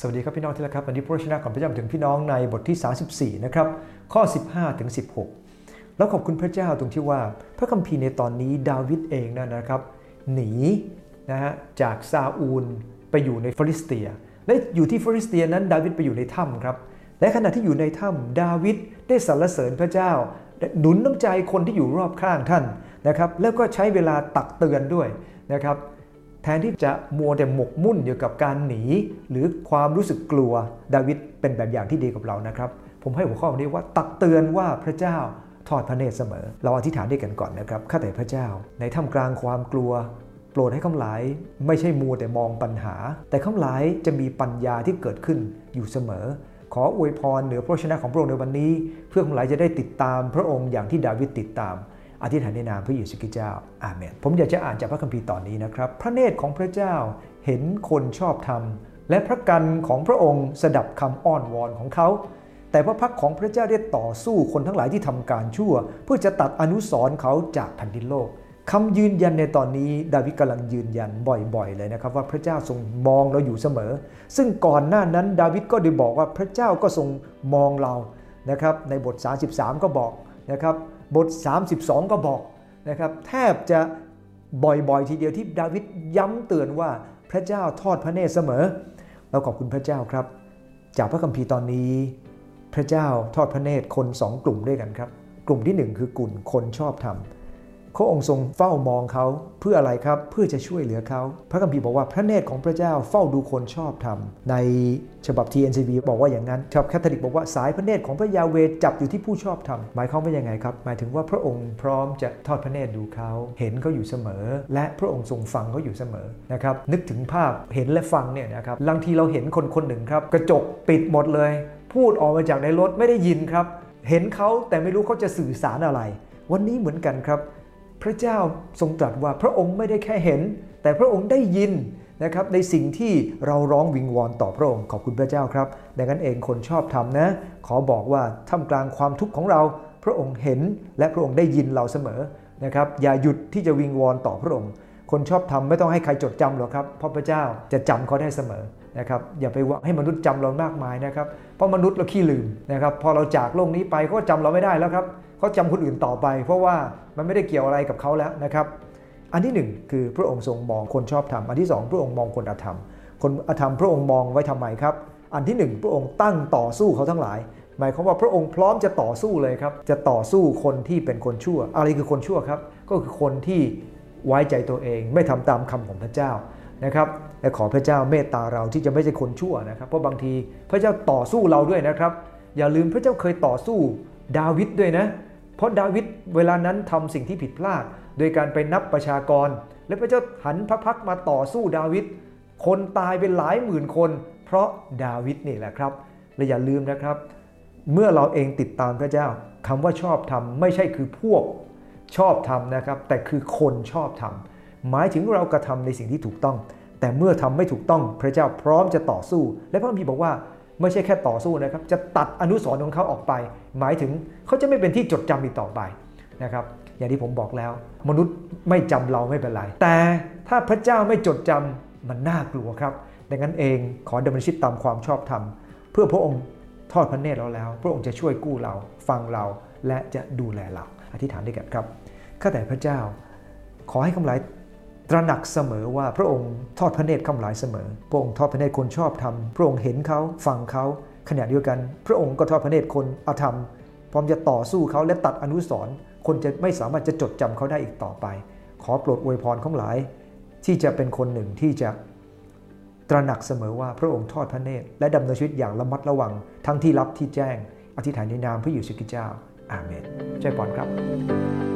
สวัสดีครับพี่น้องที่รักครับวันนี้พระวจนะของพระเจ้าถึงพี่น้องในบทที่ 34 นะครับ ข้อ 15 ถึง 16 แล้วขอบคุณพระเจ้าตรงที่ว่า พระคัมภีร์ในตอนนี้ดาวิดเองนะนะครับ หนีนะฮะจากซาอูลไปอยู่ในฟิลิสเตีย และอยู่ที่ฟิลิสเตียนั้นดาวิดไปอยู่ในถ้ำครับและขณะที่อยู่ในถ้ำดาวิดได้สรรเสริญพระเจ้า หนุนน้ำใจคนที่อยู่รอบข้างท่านนะครับ แล้วก็ใช้เวลาตักเตือนด้วยนะครับ แทนที่จะมัวแต่หมกมุ่นอยู่กับการหนี หรือความรู้สึกกลัวดาวิดเป็นแบบอย่างที่ดีกับเรานะครับ ผมให้หัวข้อนี้ว่าตักเตือนว่าพระเจ้าทอดพระเนตรเสมอ เราอธิษฐานด้วยกันก่อนนะครับข้าแต่พระเจ้า ในท่ามกลางความกลัวโปรดให้ข้าหลายไม่ใช่มัวแต่มองปัญหา แต่ข้าหลายจะมีปัญญาที่เกิดขึ้นอยู่เสมอ ขออวยพรเหนือพระชนะของพระองค์ในวันนี้ เพื่อข้าหลายจะได้ติดตามพระองค์อย่างที่ดาวิดติดตาม อธิษฐานในนามพระเยซูคริสต์เจ้า อาเมน ผมอยากจะอ่านจากพระคัมภีร์ตอนนี้นะครับ พระเนตรของพระเจ้าเห็นคนชอบธรรม และพระกันของพระองค์สดับคำอ้อนวอนของเขา แต่พระพักของพระเจ้าได้ต่อสู้คนทั้งหลายที่ทำการชั่ว เพื่อจะตัดอนุสรเขาจากแผ่นดินโลกคำยืนยันในตอนนี้ดาวิดกำลังยืนยันบ่อยๆ เลยนะครับ ว่าพระเจ้าทรงมองเราอยู่เสมอ ซึ่งก่อนหน้านั้นดาวิดก็ได้บอกว่าพระเจ้าก็ทรงมองเรานะครับในบท 33 ก็บอกนะครับ บท 32 ก็บอกนะครับแทบจะบ่อยๆ ทีเดียวที่ดาวิดย้ำเตือนว่าพระเจ้าทอดพระเนตรเสมอ เราขอบคุณพระเจ้าครับ จากพระคัมภีร์ตอนนี้ พระเจ้าทอดพระเนตรคนสองกลุ่มด้วยกันครับ กลุ่มที่ 1 คือกลุ่มคนชอบธรรม พระองค์ทรงเฝ้ามองเขาเพื่ออะไรครับ เพื่อจะช่วยเหลือเขา พระคัมภีร์บอกว่าพระเนตรของพระเจ้าเฝ้าดูคนชอบธรรม ในฉบับ TNCB บอกว่าอย่างนั้นชอบแคทอลิกบอกว่าสายพระเนตรของพระยาเวจับอยู่ที่ผู้ชอบธรรม หมายความว่ายังไงครับ หมายถึงว่าพระองค์พร้อมจะทอดพระเนตรดูเขา เห็นเขาอยู่เสมอ และพระองค์ทรงฟังเขาอยู่เสมอนะครับ นึกถึงภาพเห็นและฟังเนี่ยนะครับบางทีเราเห็นคนคนหนึ่งครับ กระจกปิดหมดเลย พูดออกมาจากในรถไม่ได้ยินครับ เห็นเขาแต่ไม่รู้เขาจะสื่อสารอะไร วันนี้เหมือนกันครับ พระเจ้าทรงตรัสว่าพระองค์ไม่ได้แค่เห็น แต่พระองค์ได้ยินนะครับในสิ่งที่เราร้องวิงวอนต่อพระองค์ขอบคุณพระเจ้าครับ ดังนั้นเองคนชอบทำนะ ขอบอกว่าท่ามกลางความทุกข์ของเรา พระองค์เห็นและพระองค์ได้ยินเราเสมอนะครับอย่าหยุดที่จะวิงวอนต่อพระองค์ คนชอบทำไม่ต้องให้ใครจดจำหรอกครับเพราะพระเจ้าจะจำเขาได้เสมอนะครับอย่าไปหวังให้มนุษย์จำเรามากมายนะครับเพราะมนุษย์เราขี้ลืมนะครับพอเราจากโลกนี้ไปเขาจำเราไม่ได้แล้วครับเขาจำคนอื่นต่อไป เพราะว่ามันไม่ได้เกี่ยวอะไรกับเขาแล้วนะครับอันที่ 1 คือพระองค์ทรงมองคนชอบธรรมอันที่ 2 พระองค์มองคนอธรรม คนอธรรมพระองค์มองไว้ทำไมครับ อันที่ 1 พระองค์ตั้งต่อสู้เขาทั้งหลาย หมายความว่าพระองค์พร้อมจะต่อสู้เลยครับ จะต่อสู้คนที่เป็นคนชั่ว อะไรคือคนชั่วครับ ก็คือคนที่ ไว้ใจตัวเอง ไม่ทำตามคำของพระเจ้านะครับและขอพระเจ้าเมตตาเราที่จะไม่ใช่คนชั่วนะครับเพราะบางทีพระเจ้าต่อสู้เราด้วยนะครับ อย่าลืมพระเจ้าเคยต่อสู้ดาวิดด้วยนะ เพราะดาวิดเวลานั้นทำสิ่งที่ผิดพลาด โดยการไปนับประชากร และพระเจ้าหันพระพักมาต่อสู้ดาวิดคนตายเป็นหลายหมื่นคน เพราะดาวิดนี่แหละครับและอย่าลืมนะครับ เมื่อเราเองติดตามพระเจ้าคำว่าชอบทำไม่ใช่คือพวก ชอบทำนะครับ แต่คือคนชอบทำหมายถึงเรากระทาในสิ่งที่ถูกต้อง แต่เมื่อทำไม่ถูกต้องพระเจ้าพร้อมจะต่อสู้ และพระคัมภีร์บอกว่าไม่ใช่แค่ต่อสู้นะครับ จะตัดอนุสรณ์ของเขาออกไป หมายถึงเขาจะไม่เป็นที่จดจำอีกต่อไปนะครับ อย่างที่ผมบอกแล้ว มนุษย์ไม่จำเราไม่เป็นไร แต่ถ้าพระเจ้าไม่จดจำมันน่ากลัวครับ ดังนั้นเองขอดำเนินชีวิตตามความชอบธรรม เพื่อพระองค์ทอดพระเนตรเราแล้ว พระองค์จะช่วยกู้เรา ฟังเรา และจะดูแลเรา อธิษฐานด้วยกันครับข้าแต่พระเจ้า ขอให้คำหลายตระหนักเสมอว่าพระองค์ทอดพระเนตรคำหลายเสมอ พระองค์ทอดพระเนตรคนชอบทำพระองค์เห็นเขาฟังเขาขณะเดียวกัน พระองค์ก็ทอดพระเนตรคนอธรรมพร้อมจะต่อสู้เขาและตัดอนุสรณ์คนจะไม่สามารถจะจดจำเขาได้อีกต่อไป ขอโปรดอวยพรของหลาย ที่จะเป็นคนหนึ่งที่จะตระหนักเสมอว่าพระองค์ทอดพระเนตรและดำเนินชีวิตอย่างระมัดระวังทั้งที่รับที่แจ้ง อธิษฐานในนามพระเยซูคริสต์เจ้า อาเมนใจปอนครับ